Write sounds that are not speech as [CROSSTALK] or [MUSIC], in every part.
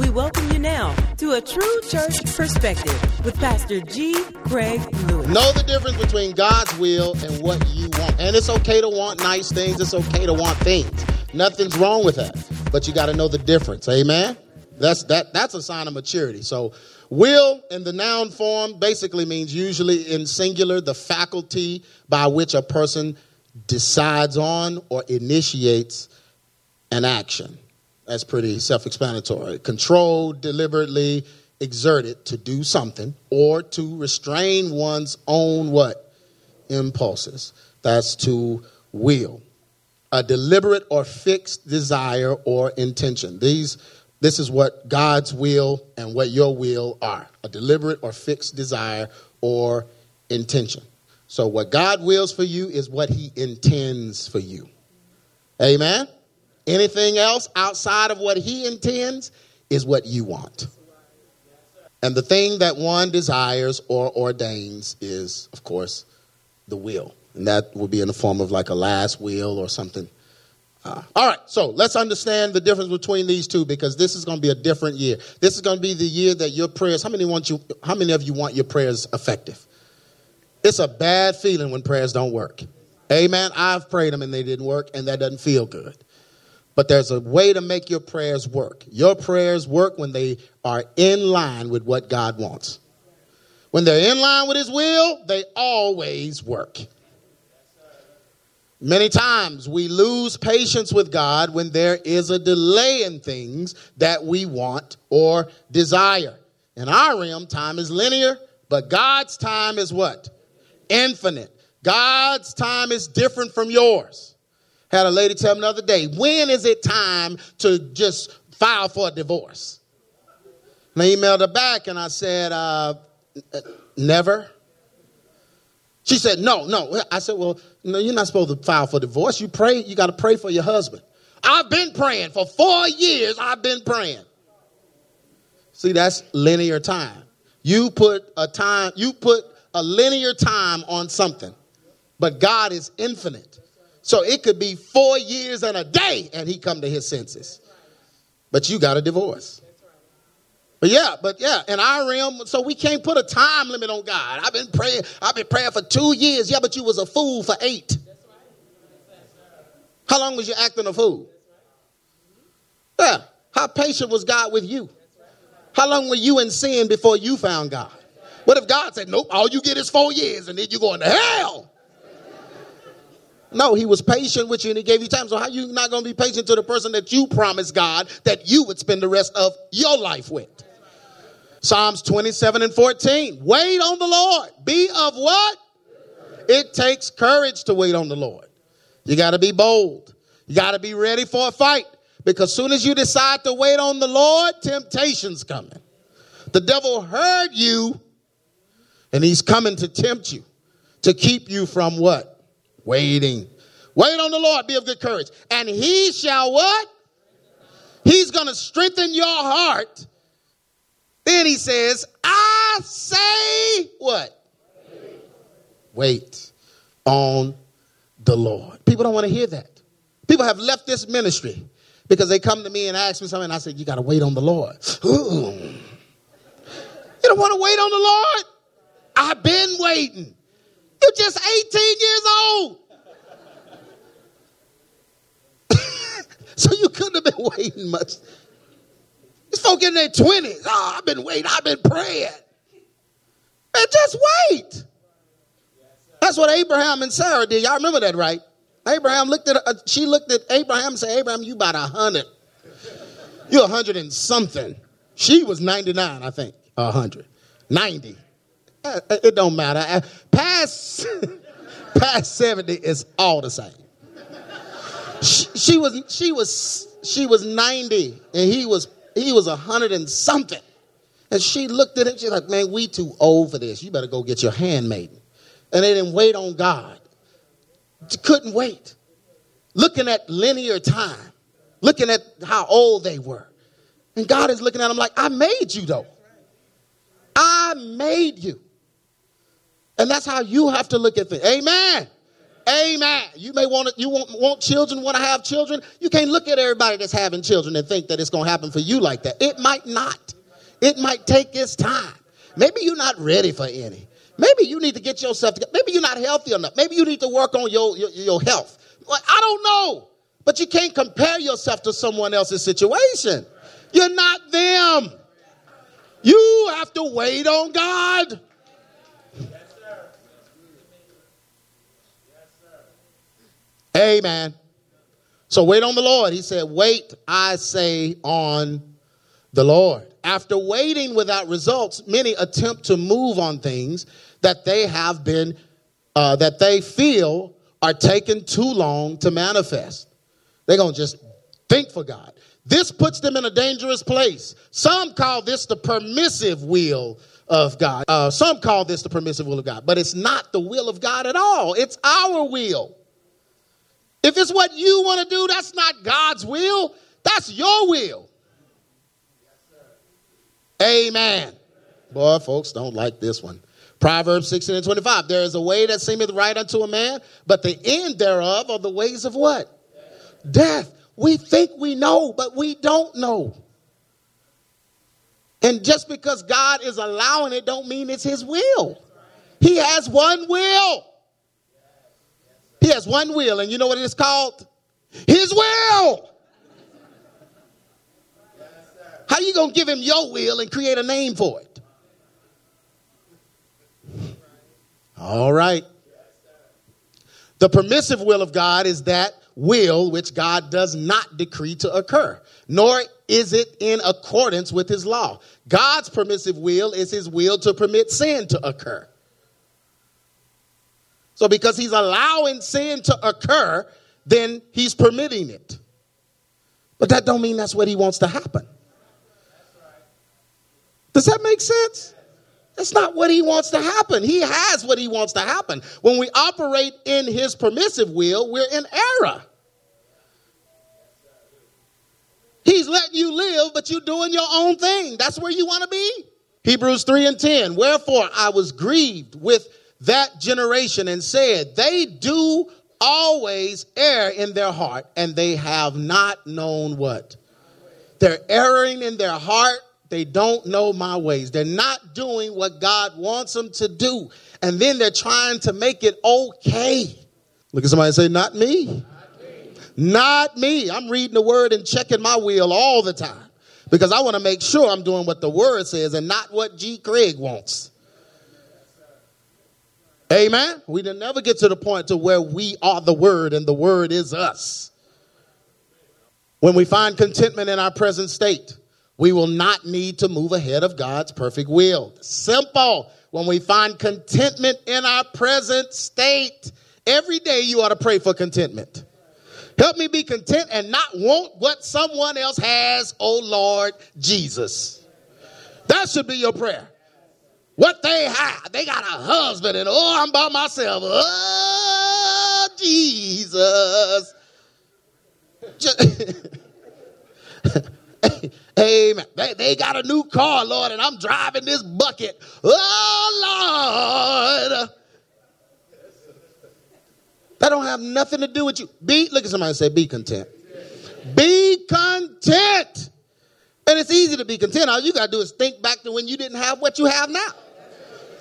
We welcome you now to a true church perspective with Pastor G. Craig Lewis. Know the difference between God's will and what you want. And it's okay to want nice things, it's okay to want things. Nothing's wrong with that. But you got to know the difference. Amen? That's that that's a sign of maturity. So will in the noun form basically means usually in singular the faculty by which a person decides on or initiates an action. That's pretty self explanatory. Controlled, deliberately exerted to do something or to restrain one's own what? Impulses. That's to will. A deliberate or fixed desire or intention. These this is what God's will and what your will are a deliberate or fixed desire or intention. So, what God wills for you is what He intends for you. Amen? Anything else outside of what He intends is what you want. And the thing that one desires or ordains is, of course, the will. And that will be in the form of like a last will or something uh, all right, so let's understand the difference between these two because this is going to be a different year. This is going to be the year that your prayers. How many want you? How many of you want your prayers effective? It's a bad feeling when prayers don't work. Amen. I've prayed them and they didn't work, and that doesn't feel good. But there's a way to make your prayers work. Your prayers work when they are in line with what God wants. When they're in line with His will, they always work. Many times we lose patience with God when there is a delay in things that we want or desire. In our realm, time is linear, but God's time is what? Infinite. God's time is different from yours. Had a lady tell me the other day, when is it time to just file for a divorce? And I emailed her back and I said, uh, never. She said, no, no. I said, well, no, you're not supposed to file for divorce. You pray, you got to pray for your husband. I've been praying for four years. I've been praying. See, that's linear time. You put a time, you put a linear time on something, but God is infinite. So it could be four years and a day, and he come to his senses. But you got a divorce. But yeah, but yeah, in our realm, so we can't put a time limit on God. I've been praying, I've been praying for two years. Yeah, but you was a fool for eight. How long was you acting a fool? Yeah. How patient was God with you? How long were you in sin before you found God? What if God said, Nope, all you get is four years and then you're going to hell? No, he was patient with you and he gave you time. So how you not going to be patient to the person that you promised God that you would spend the rest of your life with? Psalms 27 and 14. Wait on the Lord. Be of what? It takes courage to wait on the Lord. You got to be bold. You got to be ready for a fight because soon as you decide to wait on the Lord, temptation's coming. The devil heard you and he's coming to tempt you, to keep you from what? Waiting. Wait on the Lord, be of good courage. And he shall what? He's going to strengthen your heart then he says, I say what? Wait on the Lord. People don't want to hear that. People have left this ministry because they come to me and ask me something, and I said, You got to wait on the Lord. Ooh. You don't want to wait on the Lord? I've been waiting. You're just 18 years old. [LAUGHS] so you couldn't have been waiting much. These folk in their 20s. Oh, I've been waiting. I've been praying. And just wait. That's what Abraham and Sarah did. Y'all remember that, right? Abraham looked at, uh, she looked at Abraham and said, Abraham, you about a hundred. You're a hundred and something. She was 99, I think. A hundred. 90. Uh, uh, it don't matter. Uh, past, [LAUGHS] past 70 is all the same. She, was, she was, she was 90 and he was he was a hundred and something. And she looked at him, she's like, man, we too old for this. You better go get your handmaiden. And they didn't wait on God. Couldn't wait. Looking at linear time, looking at how old they were. And God is looking at them like, I made you though. I made you. And that's how you have to look at things. Amen. Amen. You may want to, you want, want children, want to have children. You can't look at everybody that's having children and think that it's going to happen for you like that. It might not. It might take its time. Maybe you're not ready for any. Maybe you need to get yourself together. Maybe you're not healthy enough. Maybe you need to work on your, your, your health. I don't know. But you can't compare yourself to someone else's situation. You're not them. You have to wait on God. Amen. So wait on the Lord. He said, Wait, I say, on the Lord. After waiting without results, many attempt to move on things that they have been, uh, that they feel are taking too long to manifest. They're going to just think for God. This puts them in a dangerous place. Some call this the permissive will of God. Uh, some call this the permissive will of God, but it's not the will of God at all. It's our will. If it's what you want to do, that's not God's will, that's your will. Amen. Boy, folks don't like this one. Proverbs 16 and 25. There is a way that seemeth right unto a man, but the end thereof are the ways of what? Death. We think we know, but we don't know. And just because God is allowing it don't mean it's his will. He has one will. He has one will, and you know what it is called? His will. How you going to give him your will and create a name for it? All right. The permissive will of God is that will which God does not decree to occur, nor is it in accordance with his law. God's permissive will is his will to permit sin to occur. So because he's allowing sin to occur, then he's permitting it. But that don't mean that's what he wants to happen. Does that make sense? That's not what he wants to happen. He has what he wants to happen. When we operate in his permissive will, we're in error. He's letting you live, but you're doing your own thing. That's where you want to be. Hebrews 3 and 10. Wherefore I was grieved with that generation and said, They do always err in their heart, and they have not known what? They're erring in their heart they don't know my ways. They're not doing what God wants them to do. And then they're trying to make it okay. Look at somebody and say, Not me. Not me. I'm reading the word and checking my wheel all the time because I want to make sure I'm doing what the word says and not what G. Craig wants. Amen. We didn't never get to the point to where we are the word and the word is us. When we find contentment in our present state, we will not need to move ahead of God's perfect will. Simple. When we find contentment in our present state, every day you ought to pray for contentment. Help me be content and not want what someone else has, oh Lord Jesus. That should be your prayer. What they have, they got a husband, and oh, I'm by myself. Oh, Jesus. [LAUGHS] Amen. They, they got a new car, Lord, and I'm driving this bucket. Oh, Lord. That don't have nothing to do with you. Be, look at somebody and say, be content. Be content. And it's easy to be content. All you got to do is think back to when you didn't have what you have now.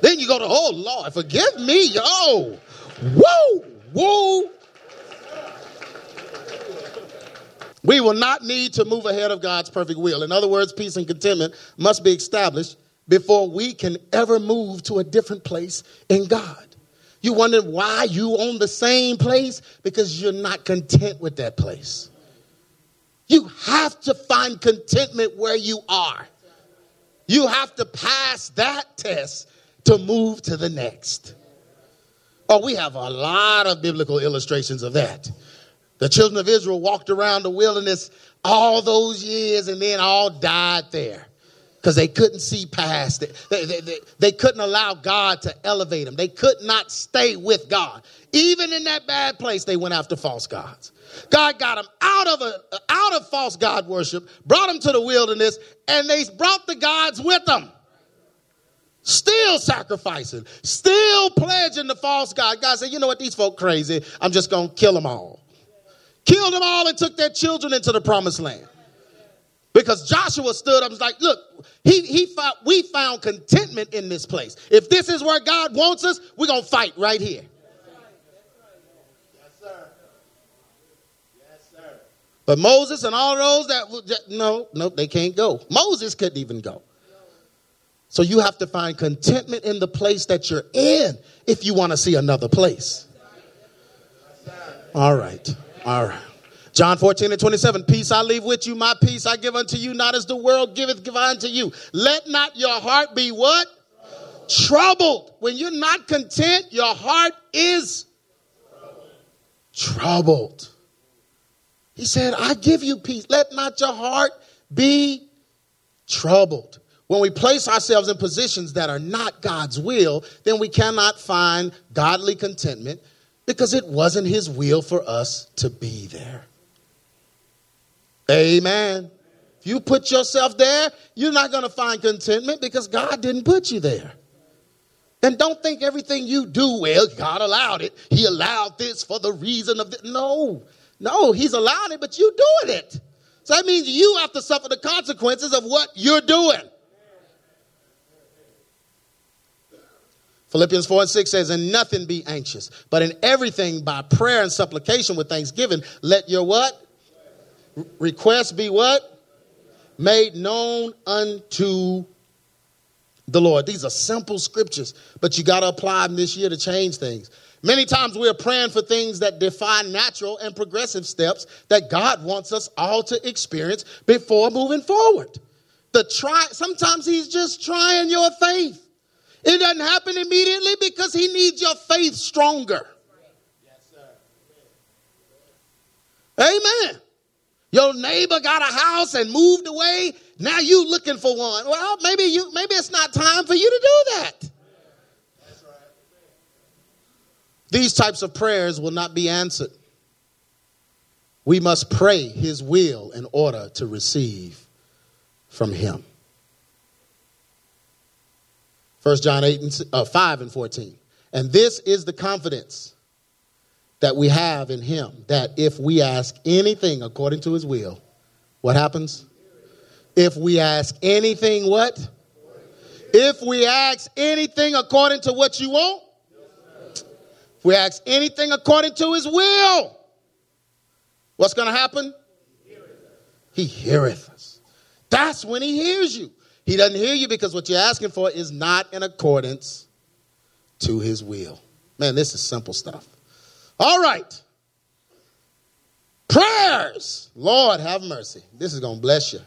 Then you go to, oh, Lord, forgive me. Yo. Woo. Woo. We will not need to move ahead of God's perfect will. In other words, peace and contentment must be established before we can ever move to a different place in God. You wonder why you own the same place? Because you're not content with that place. You have to find contentment where you are. You have to pass that test to move to the next. Oh, we have a lot of biblical illustrations of that. The children of Israel walked around the wilderness all those years and then all died there because they couldn't see past it. They, they, they, they, couldn't allow God to elevate them. They could not stay with God. Even in that bad place, they went after false gods. God got them out of, a, out of false God worship, brought them to the wilderness, and they brought the gods with them. Still sacrificing, still pledging the false God. God said, you know what, these folk crazy. I'm just going to kill them all. Killed them all and took their children into the promised land. Because Joshua stood up and was like, look, he, he found, we found contentment in this place. If this is where God wants us, we're going to fight right here. Yes, sir. Yes, sir. But Moses and all those that, no, no, they can't go. Moses couldn't even go. So you have to find contentment in the place that you're in if you want to see another place. All right. All right. John 14 and 27, peace I leave with you, my peace I give unto you, not as the world giveth, give unto you. Let not your heart be what? Troubled. When you're not content, your heart is troubled. He said, I give you peace. Let not your heart be troubled. When we place ourselves in positions that are not God's will, then we cannot find godly contentment because it wasn't His will for us to be there. Amen. If you put yourself there, you're not going to find contentment because God didn't put you there. And don't think everything you do, well, God allowed it. He allowed this for the reason of this. No, no, He's allowed it, but you're doing it. So that means you have to suffer the consequences of what you're doing. Philippians 4 and 6 says, In nothing be anxious, but in everything by prayer and supplication with thanksgiving, let your what? Request be what? Made known unto the Lord. These are simple scriptures, but you got to apply them this year to change things. Many times we're praying for things that defy natural and progressive steps that God wants us all to experience before moving forward. The try sometimes he's just trying your faith. It doesn't happen immediately because he needs your faith stronger. Amen. Your neighbor got a house and moved away. Now you looking for one. Well, maybe you maybe it's not time for you to do that. These types of prayers will not be answered. We must pray his will in order to receive from him. 1 John 8 and, uh, 5 and 14. And this is the confidence that we have in him that if we ask anything according to his will, what happens? If we ask anything, what? If we ask anything according to what you want, if we ask anything according to his will, what's going to happen? He heareth us. That's when he hears you. He doesn't hear you because what you're asking for is not in accordance to his will. Man, this is simple stuff. All right. Prayers. Lord, have mercy. This is going to bless you.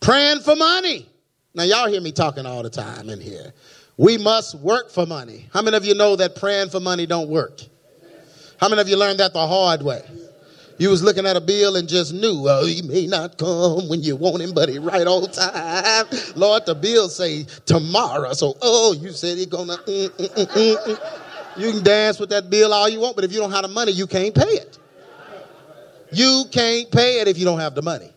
Praying for money. Now, y'all hear me talking all the time in here. We must work for money. How many of you know that praying for money don't work? How many of you learned that the hard way? You was looking at a bill and just knew, oh, he may not come when you want him, but he right on time. Lord, the bill say tomorrow. So, oh, you said he gonna. Mm, mm, mm, mm, mm. You can dance with that bill all you want, but if you don't have the money, you can't pay it. You can't pay it if you don't have the money.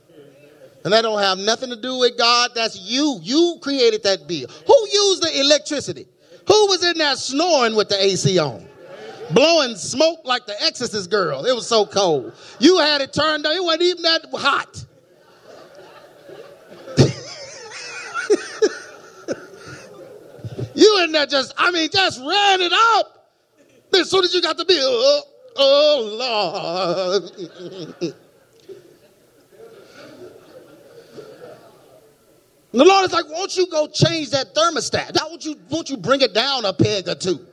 And that don't have nothing to do with God. That's you. You created that bill. Who used the electricity? Who was in there snoring with the AC on? Blowing smoke like the exorcist girl. It was so cold. You had it turned on. It wasn't even that hot. [LAUGHS] you in there just, I mean, just ran it up. As soon as you got the bill, oh, oh Lord. the Lord is like, won't you go change that thermostat? Why won't you, won't you bring it down a peg or two?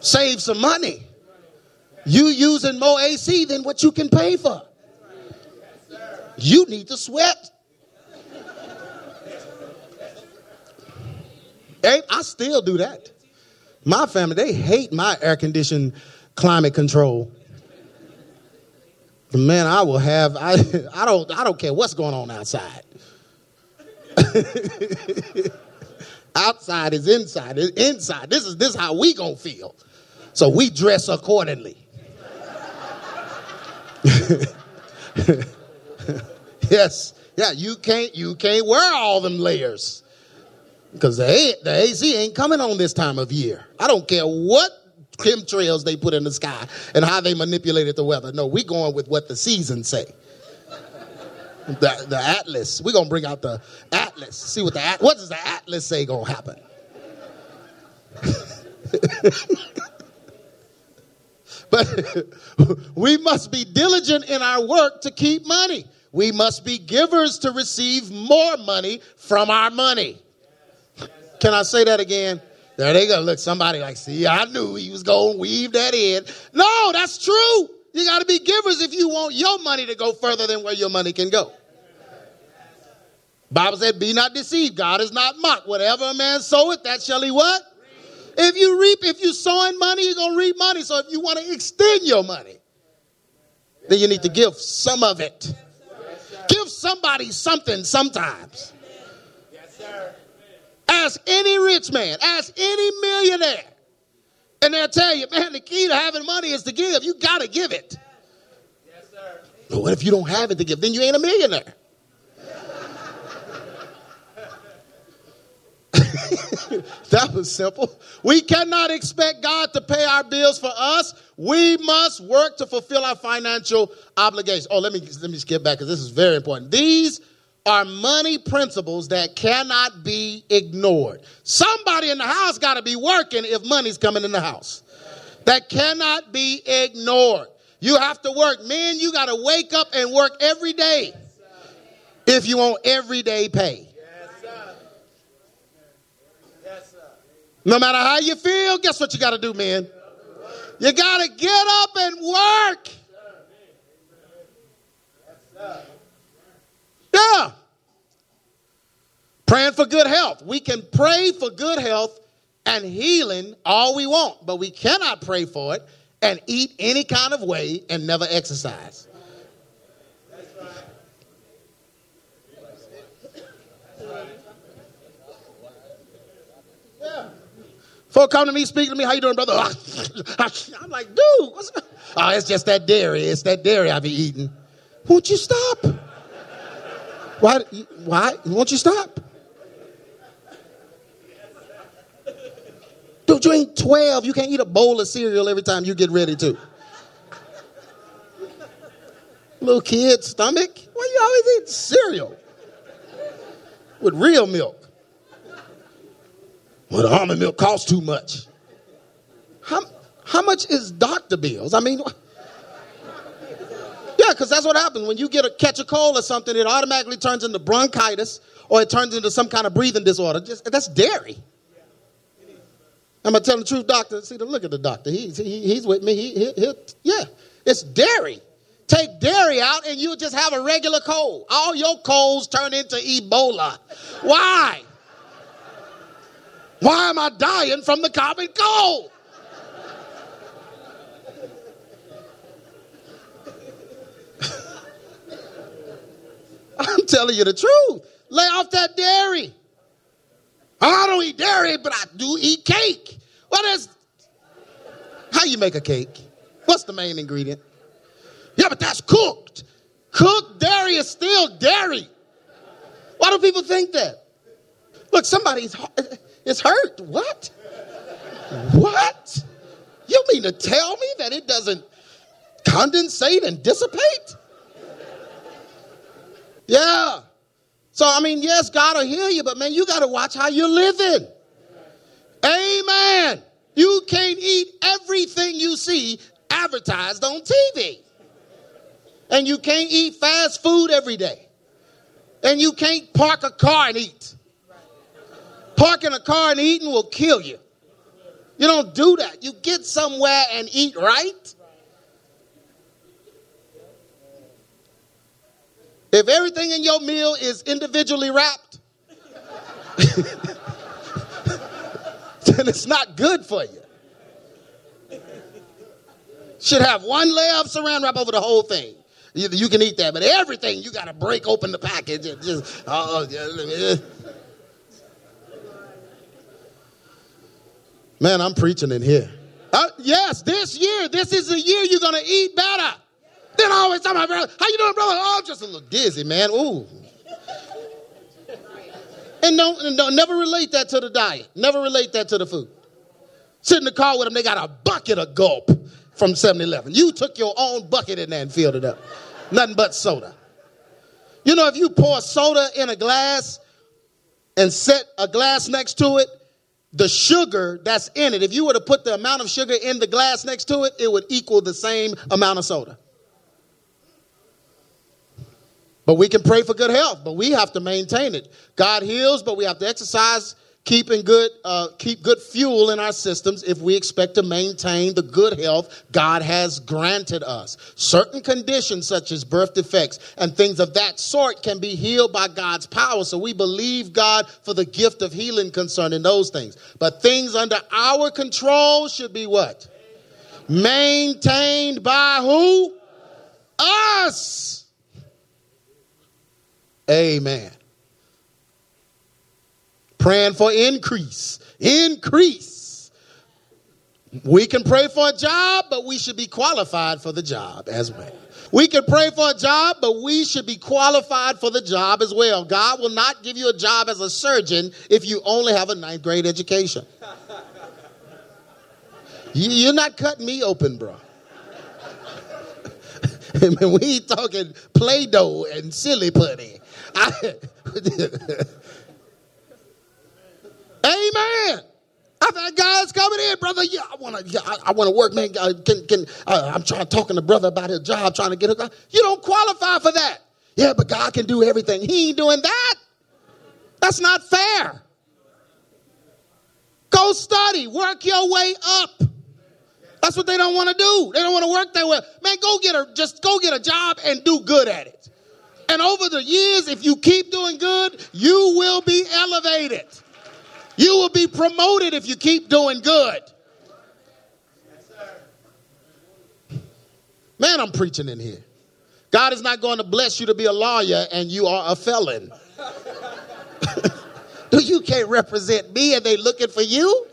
Save some money. You using more AC than what you can pay for. You need to sweat. I still do that. My family, they hate my air conditioned climate control. Man, I will have I I don't I don't care what's going on outside. [LAUGHS] outside is inside. Inside. This is this is how we gonna feel. So we dress accordingly. [LAUGHS] yes. Yeah, you can't you can't wear all them layers. Because the, the AC ain't coming on this time of year. I don't care what chemtrails they put in the sky and how they manipulated the weather. No, we going with what the seasons say. The, the atlas. We're gonna bring out the atlas. See what the what does the atlas say gonna happen? [LAUGHS] but [LAUGHS] we must be diligent in our work to keep money. We must be givers to receive more money from our money. Can I say that again? There they go. Look, somebody like, see, I knew he was going to weave that in. No, that's true. You got to be givers if you want your money to go further than where your money can go. Bible said, be not deceived. God is not mocked. Whatever a man soweth, that shall he what? If you reap, if you sowing money, you're going to reap money. So if you want to extend your money, then you need to give some of it. Give somebody something sometimes. Yes, sir. Ask any rich man, ask any millionaire, and they'll tell you, man, the key to having money is to give. You got to give it. Yes, sir. But what if you don't have it to give? Then you ain't a millionaire. [LAUGHS] that was simple. We cannot expect God to pay our bills for us. We must work to fulfill our financial obligations. Oh, let me let me skip back because this is very important. These are money principles that cannot be ignored. Somebody in the house got to be working if money's coming in the house. That cannot be ignored. You have to work. Men, you got to wake up and work every day if you want everyday pay. No matter how you feel, guess what you got to do, man? You got to get up and work. Yeah. Praying for good health. We can pray for good health and healing all we want, but we cannot pray for it and eat any kind of way and never exercise. Folk come to me, speak to me, how you doing, brother? [LAUGHS] I'm like, dude, what's Oh, it's just that dairy. It's that dairy I be eating. Won't you stop? Why? Why? Won't you stop? Dude, you ain't 12. You can't eat a bowl of cereal every time you get ready to. Little kid stomach. Why you always eat cereal? With real milk. Well, the almond milk costs too much. How, how much is doctor bills? I mean, yeah, because that's what happens. When you get a catch a cold or something, it automatically turns into bronchitis or it turns into some kind of breathing disorder. Just That's dairy. Am I telling the truth, doctor? See, the look at the doctor. He's, he, he's with me. He, he, he, yeah, it's dairy. Take dairy out and you just have a regular cold. All your colds turn into Ebola. Why? Why am I dying from the common cold? [LAUGHS] I'm telling you the truth. Lay off that dairy. I don't eat dairy, but I do eat cake. What is how you make a cake? What's the main ingredient? Yeah, but that's cooked. Cooked dairy is still dairy. Why do people think that? Look, somebody's it's hurt. What? What? You mean to tell me that it doesn't condensate and dissipate? Yeah. So, I mean, yes, God will heal you, but man, you got to watch how you're living. Amen. You can't eat everything you see advertised on TV. And you can't eat fast food every day. And you can't park a car and eat. Parking a car and eating will kill you. You don't do that. You get somewhere and eat right. If everything in your meal is individually wrapped, [LAUGHS] then it's not good for you. Should have one layer of saran wrap over the whole thing. You, you can eat that, but everything you got to break open the package just. Uh, Man, I'm preaching in here. Uh, yes, this year, this is the year you're to eat better. Then I always tell my brother, how you doing, brother? Oh, just a little dizzy, man. Ooh. And don't, don't never relate that to the diet. Never relate that to the food. Sit in the car with them, they got a bucket of gulp from 7 Eleven. You took your own bucket in there and filled it up. Nothing but soda. You know, if you pour soda in a glass and set a glass next to it, the sugar that's in it, if you were to put the amount of sugar in the glass next to it, it would equal the same amount of soda. But we can pray for good health, but we have to maintain it. God heals, but we have to exercise keeping good uh, keep good fuel in our systems if we expect to maintain the good health god has granted us. Certain conditions such as birth defects and things of that sort can be healed by god's power. So we believe god for the gift of healing concerning those things. But things under our control should be what? Maintained by who? Us. Amen praying for increase. Increase. We can pray for a job, but we should be qualified for the job as well. We can pray for a job, but we should be qualified for the job as well. God will not give you a job as a surgeon if you only have a ninth grade education. You're not cutting me open, bro. [LAUGHS] we ain't talking Play Doh and silly putty. I, [LAUGHS] Amen. I thought God's coming in, brother. Yeah, I want to. Yeah, I, I want to work, man. Uh, can, can, uh, I'm trying talking to brother about his job, trying to get it. You don't qualify for that. Yeah, but God can do everything. He ain't doing that. That's not fair. Go study, work your way up. That's what they don't want to do. They don't want to work their way. Man, go get a just go get a job and do good at it. And over the years, if you keep doing good, you will be elevated. You will be promoted if you keep doing good. Man, I'm preaching in here. God is not going to bless you to be a lawyer and you are a felon. [LAUGHS] Do you can't represent me and they looking for you?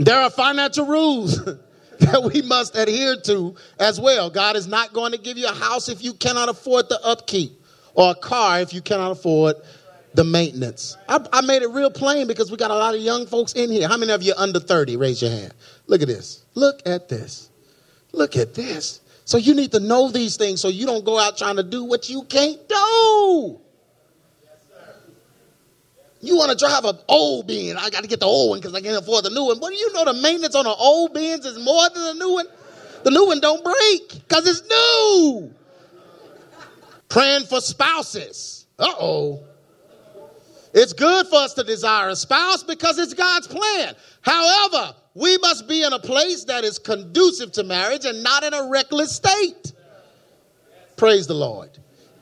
There are financial rules [LAUGHS] that we must adhere to as well. God is not going to give you a house if you cannot afford the upkeep or a car if you cannot afford the maintenance. I, I, made it real plain because we got a lot of young folks in here. How many of you under 30? Raise your hand. Look at this. Look at this. Look at this. So you need to know these things so you don't go out trying to do what you can't do. You want to drive an old Benz. I got to get the old one because I can't afford the new one. But you know the maintenance on an old Benz is more than the new one? The new one don't break because it's new. Praying for spouses. Uh oh. It's good for us to desire a spouse because it's God's plan. However, we must be in a place that is conducive to marriage and not in a reckless state. Praise the Lord.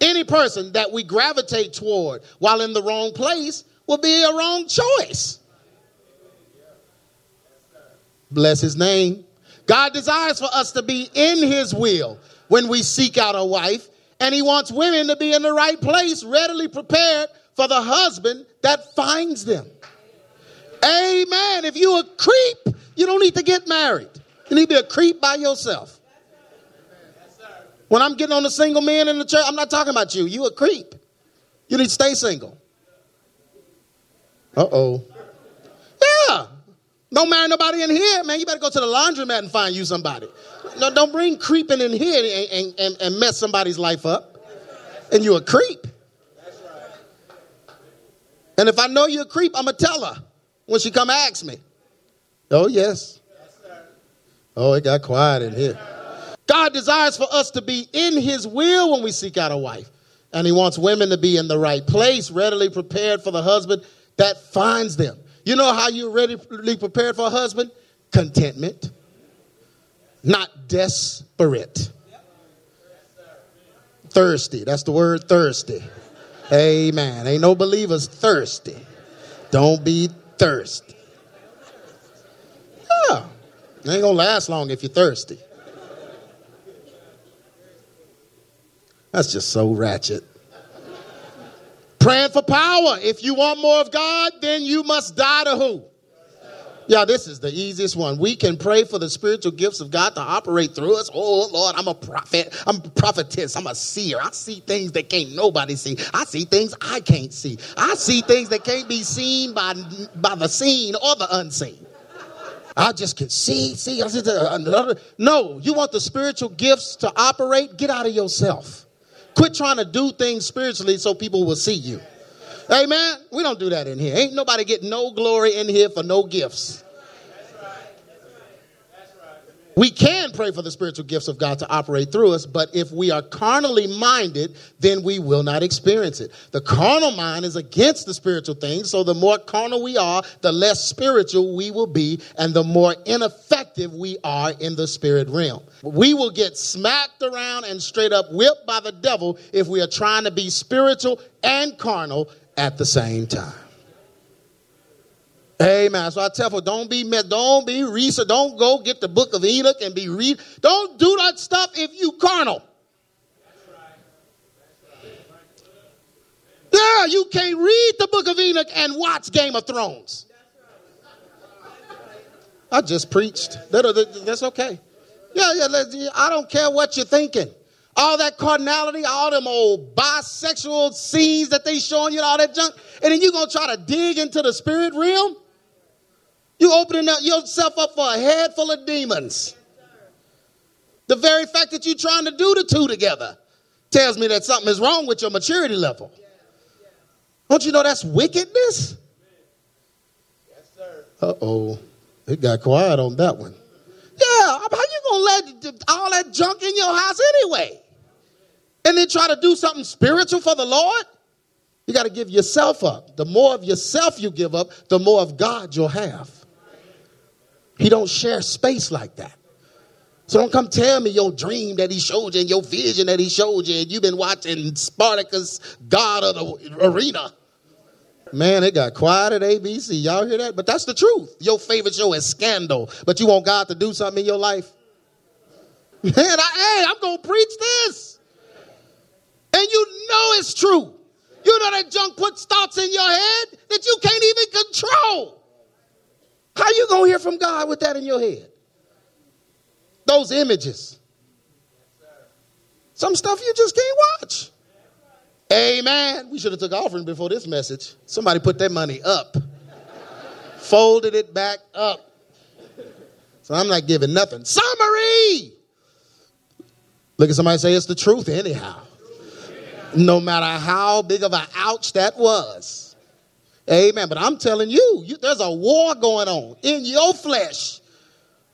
Any person that we gravitate toward while in the wrong place will be a wrong choice. Bless his name. God desires for us to be in his will when we seek out a wife and he wants women to be in the right place, readily prepared for the husband that finds them. Amen. If you a creep, you don't need to get married. You need to be a creep by yourself. When I'm getting on the single men in the church, I'm not talking about you. You a creep. You need to stay single. Uh oh. Don't marry nobody in here, man. You better go to the laundromat and find you somebody. No, don't bring creeping in here and, and, and mess somebody's life up. And you're a creep. That's right. And if I know you're a creep, I'm going to tell her when she come ask me. Oh, yes. Oh, it got quiet in here. God desires for us to be in his will when we seek out a wife. And he wants women to be in the right place, readily prepared for the husband that finds them. You know how you're readily prepared for a husband? Contentment, not desperate. Thirsty. That's the word thirsty. Amen. Ain't no believers thirsty. Don't be thirsty. Yeah. It ain't gonna last long if you're thirsty. That's just so ratchet. Praying for power. If you want more of God, then you must die to who? Yeah, this is the easiest one. We can pray for the spiritual gifts of God to operate through us. Oh, Lord, I'm a prophet. I'm a prophetess. I'm a seer. I see things that can't nobody see. I see things I can't see. I see things that can't be seen by, by the seen or the unseen. I just can see, see. No, you want the spiritual gifts to operate? Get out of yourself. Quit trying to do things spiritually so people will see you. Amen. We don't do that in here. Ain't nobody getting no glory in here for no gifts. We can pray for the spiritual gifts of God to operate through us, but if we are carnally minded, then we will not experience it. The carnal mind is against the spiritual things, so the more carnal we are, the less spiritual we will be, and the more ineffective we are in the spirit realm. We will get smacked around and straight up whipped by the devil if we are trying to be spiritual and carnal at the same time. Amen. So I tell you, don't be don't be research, don't go get the book of Enoch and be read. Don't do that stuff if you carnal. Yeah, you can't read the book of Enoch and watch Game of Thrones. I just preached. That's okay. Yeah, yeah. I don't care what you're thinking all that carnality, all them old bisexual scenes that they showing you, all that junk, and then you gonna try to dig into the spirit realm? You opening up yourself up for a head full of demons. The very fact that you're trying to do the two together tells me that something is wrong with your maturity level. Don't you know that's wickedness? Uh oh. It got quiet on that one. Yeah, how you gonna let all that junk in your house anyway? and then try to do something spiritual for the Lord, you got to give yourself up. The more of yourself you give up, the more of God you'll have. He don't share space like that. So don't come tell me your dream that he showed you and your vision that he showed you and you've been watching Spartacus, God of the arena. Man, it got quiet at ABC. Y'all hear that? But that's the truth. Your favorite show is Scandal, but you want God to do something in your life? Man, I, hey, I'm going to preach this and you know it's true. You know that junk puts thoughts in your head that you can't even control. How you gonna hear from God with that in your head? Those images. Some stuff you just can't watch. Amen. We should have took offering before this message. Somebody put that money up. Folded it back up. So I'm not giving nothing. Summary. Look at somebody say it's the truth anyhow no matter how big of an ouch that was. Amen. But I'm telling you, you, there's a war going on in your flesh.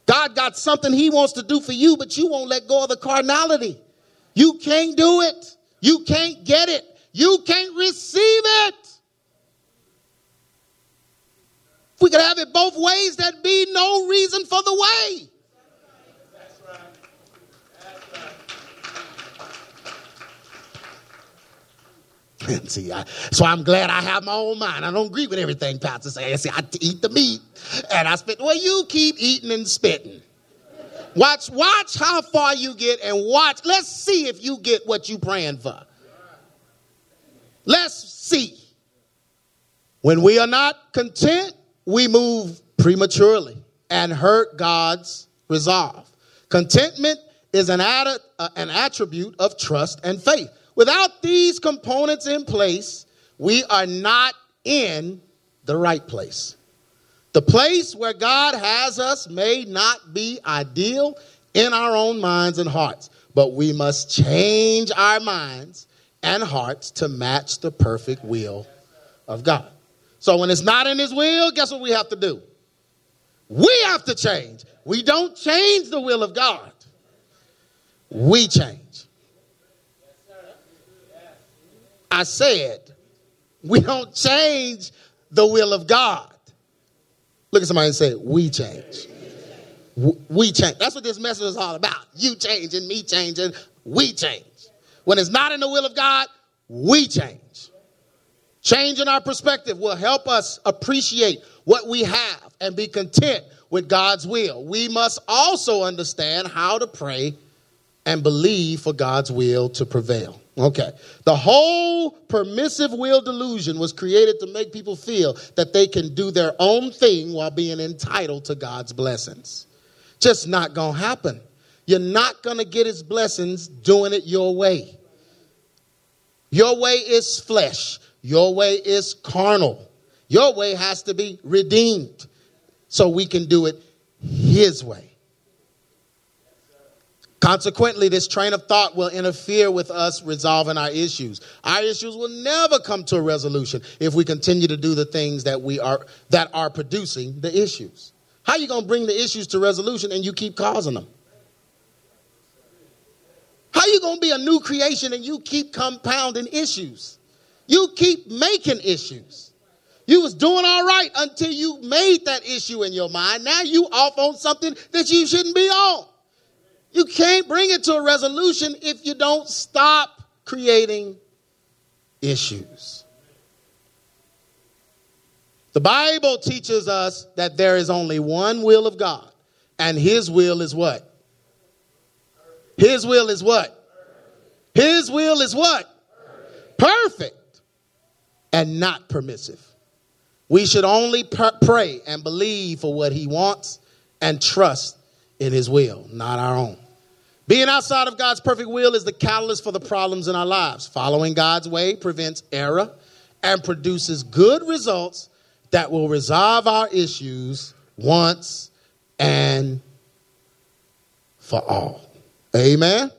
God got something He wants to do for you, but you won't let go of the carnality. You can't do it. You can't get it. You can't receive it. If we could have it both ways, there'd be no reason for the way. See, I, so I'm glad I have my own mind. I don't agree with everything Pastor say. I say I eat the meat, and I spit. Well, you keep eating and spitting. Watch, watch how far you get, and watch. Let's see if you get what you're praying for. Let's see. When we are not content, we move prematurely and hurt God's resolve. Contentment is an, ad, uh, an attribute of trust and faith. Without these components in place, we are not in the right place. The place where God has us may not be ideal in our own minds and hearts, but we must change our minds and hearts to match the perfect will of God. So when it's not in His will, guess what we have to do? We have to change. We don't change the will of God, we change. I said, we don't change the will of God. Look at somebody and say, we change. We change. That's what this message is all about. You changing, me changing, we change. When it's not in the will of God, we change. Changing our perspective will help us appreciate what we have and be content with God's will. We must also understand how to pray and believe for God's will to prevail. Okay. The whole permissive will delusion was created to make people feel that they can do their own thing while being entitled to God's blessings. Just not going to happen. You're not going to get his blessings doing it your way. Your way is flesh. Your way is carnal. Your way has to be redeemed so we can do it his way. Consequently, this train of thought will interfere with us resolving our issues. Our issues will never come to a resolution if we continue to do the things that we are that are producing the issues. How are you going to bring the issues to resolution and you keep causing them? How are you going to be a new creation and you keep compounding issues? You keep making issues. You was doing all right until you made that issue in your mind. Now you off on something that you shouldn't be on. You can't bring it to a resolution if you don't stop creating issues. The Bible teaches us that there is only one will of God, and His will is what? His will is what? His will is what? Perfect and not permissive. We should only pray and believe for what He wants and trust in His will, not our own. Being outside of God's perfect will is the catalyst for the problems in our lives. Following God's way prevents error and produces good results that will resolve our issues once and for all. Amen.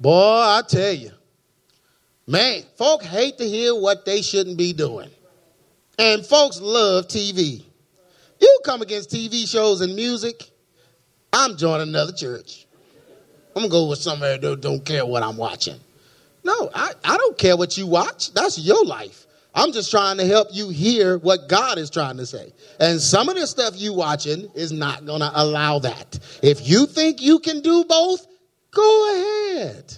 Boy, I tell you, man, folk hate to hear what they shouldn't be doing. And folks love TV. You come against TV shows and music, I'm joining another church. I'm gonna go with somebody that don't care what I'm watching. No, I, I don't care what you watch. That's your life. I'm just trying to help you hear what God is trying to say. And some of the stuff you watching is not gonna allow that. If you think you can do both, go ahead.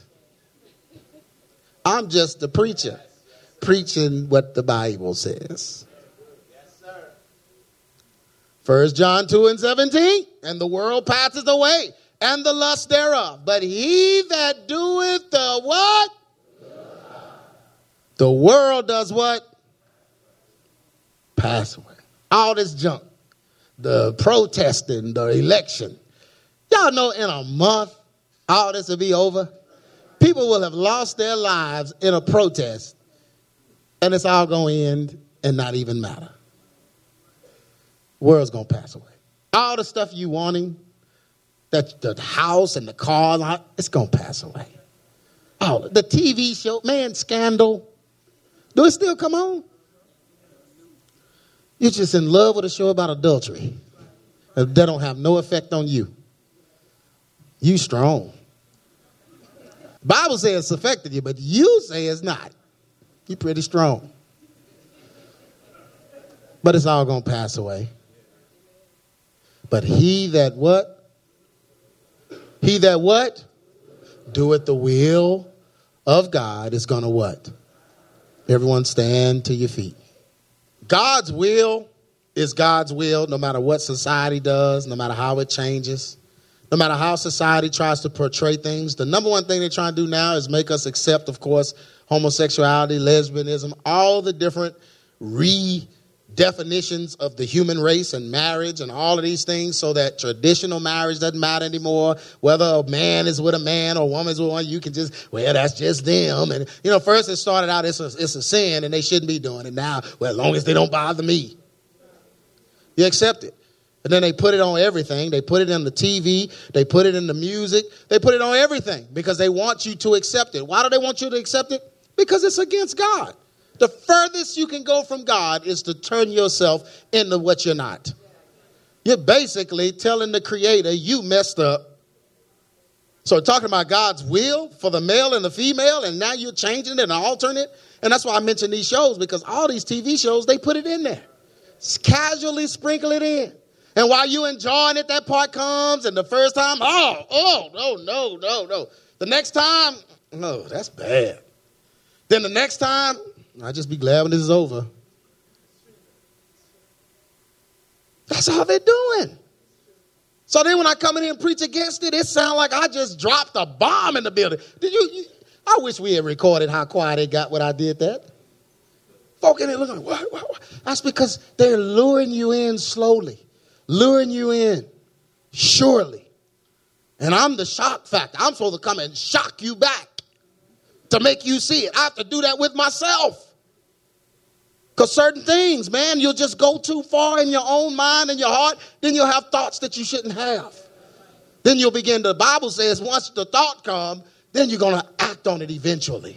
I'm just the preacher, preaching what the Bible says. First John 2 and 17, and the world passes away and the lust thereof. But he that doeth the what? The world does what? Pass away. All this junk. The protesting, the election. Y'all know in a month, all this will be over. People will have lost their lives in a protest, and it's all going to end and not even matter. world's going to pass away. All the stuff you wanting, that the house and the car, it's going to pass away. Oh, the TV show, man, Scandal. Do it still come on? You're just in love with a show about adultery. Uh, that don't have no effect on you. You strong. Bible says it's affected you, but you say it's not. You're pretty strong. But it's all to pass away. But he that what? He that what? Doeth the will of God is going to what? Everyone stand to your feet. God's will is God's will no matter what society does, no matter how it changes, no matter how society tries to portray things. The number one thing they're trying to do now is make us accept, of course, homosexuality, lesbianism, all the different re definitions of the human race and marriage and all of these things so that traditional marriage doesn't matter anymore. Whether a man is with a man or a woman is with one, you can just, well, that's just them. And, you know, first it started out, it's a, it's a sin and they shouldn't be doing it. Now, well, as long as they don't bother me, you accept it. And then they put it on everything. They put it in the TV. They put it in the music. They put it on everything because they want you to accept it. Why do they want you to accept it? Because it's against God. The furthest you can go from God is to turn yourself into what you're not. You're basically telling the Creator, you messed up. So, talking about God's will for the male and the female, and now you're changing it and altering it. And that's why I mentioned these shows because all these TV shows, they put it in there. Casually sprinkle it in. And while you enjoying it, that part comes, and the first time, oh, oh, no, no, no, no. The next time, no, that's bad. Then the next time, I just be glad when this is over. That's all they're doing. So then when I come in here and preach against it, it sounds like I just dropped a bomb in the building. Did you, you I wish we had recorded how quiet it got when I did that. Folk in there looking, what, what, what? That's because they're luring you in slowly, luring you in surely. And I'm the shock factor. I'm supposed to come and shock you back to make you see it. I have to do that with myself. Because certain things, man, you'll just go too far in your own mind and your heart, then you'll have thoughts that you shouldn't have. Then you'll begin, the Bible says, once the thought comes, then you're going to act on it eventually.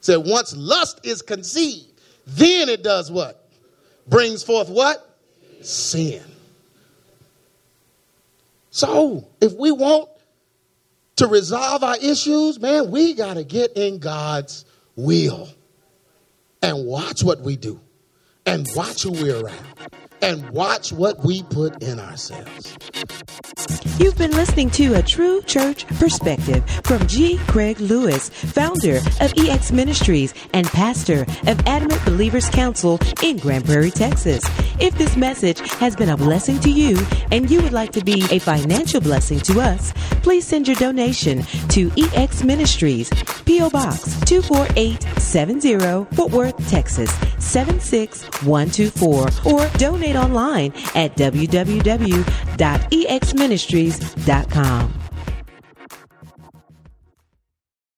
Said so once lust is conceived, then it does what? Brings forth what? Sin. So if we want to resolve our issues, man, we got to get in God's will. And watch what we do. And watch who we're around and watch what we put in ourselves. You've been listening to A True Church Perspective from G. Craig Lewis, founder of EX Ministries and pastor of Adamant Believers Council in Grand Prairie, Texas. If this message has been a blessing to you and you would like to be a financial blessing to us, please send your donation to EX Ministries, P.O. Box 24870, Fort Worth, Texas 76124, or donate online at www.exministries.com.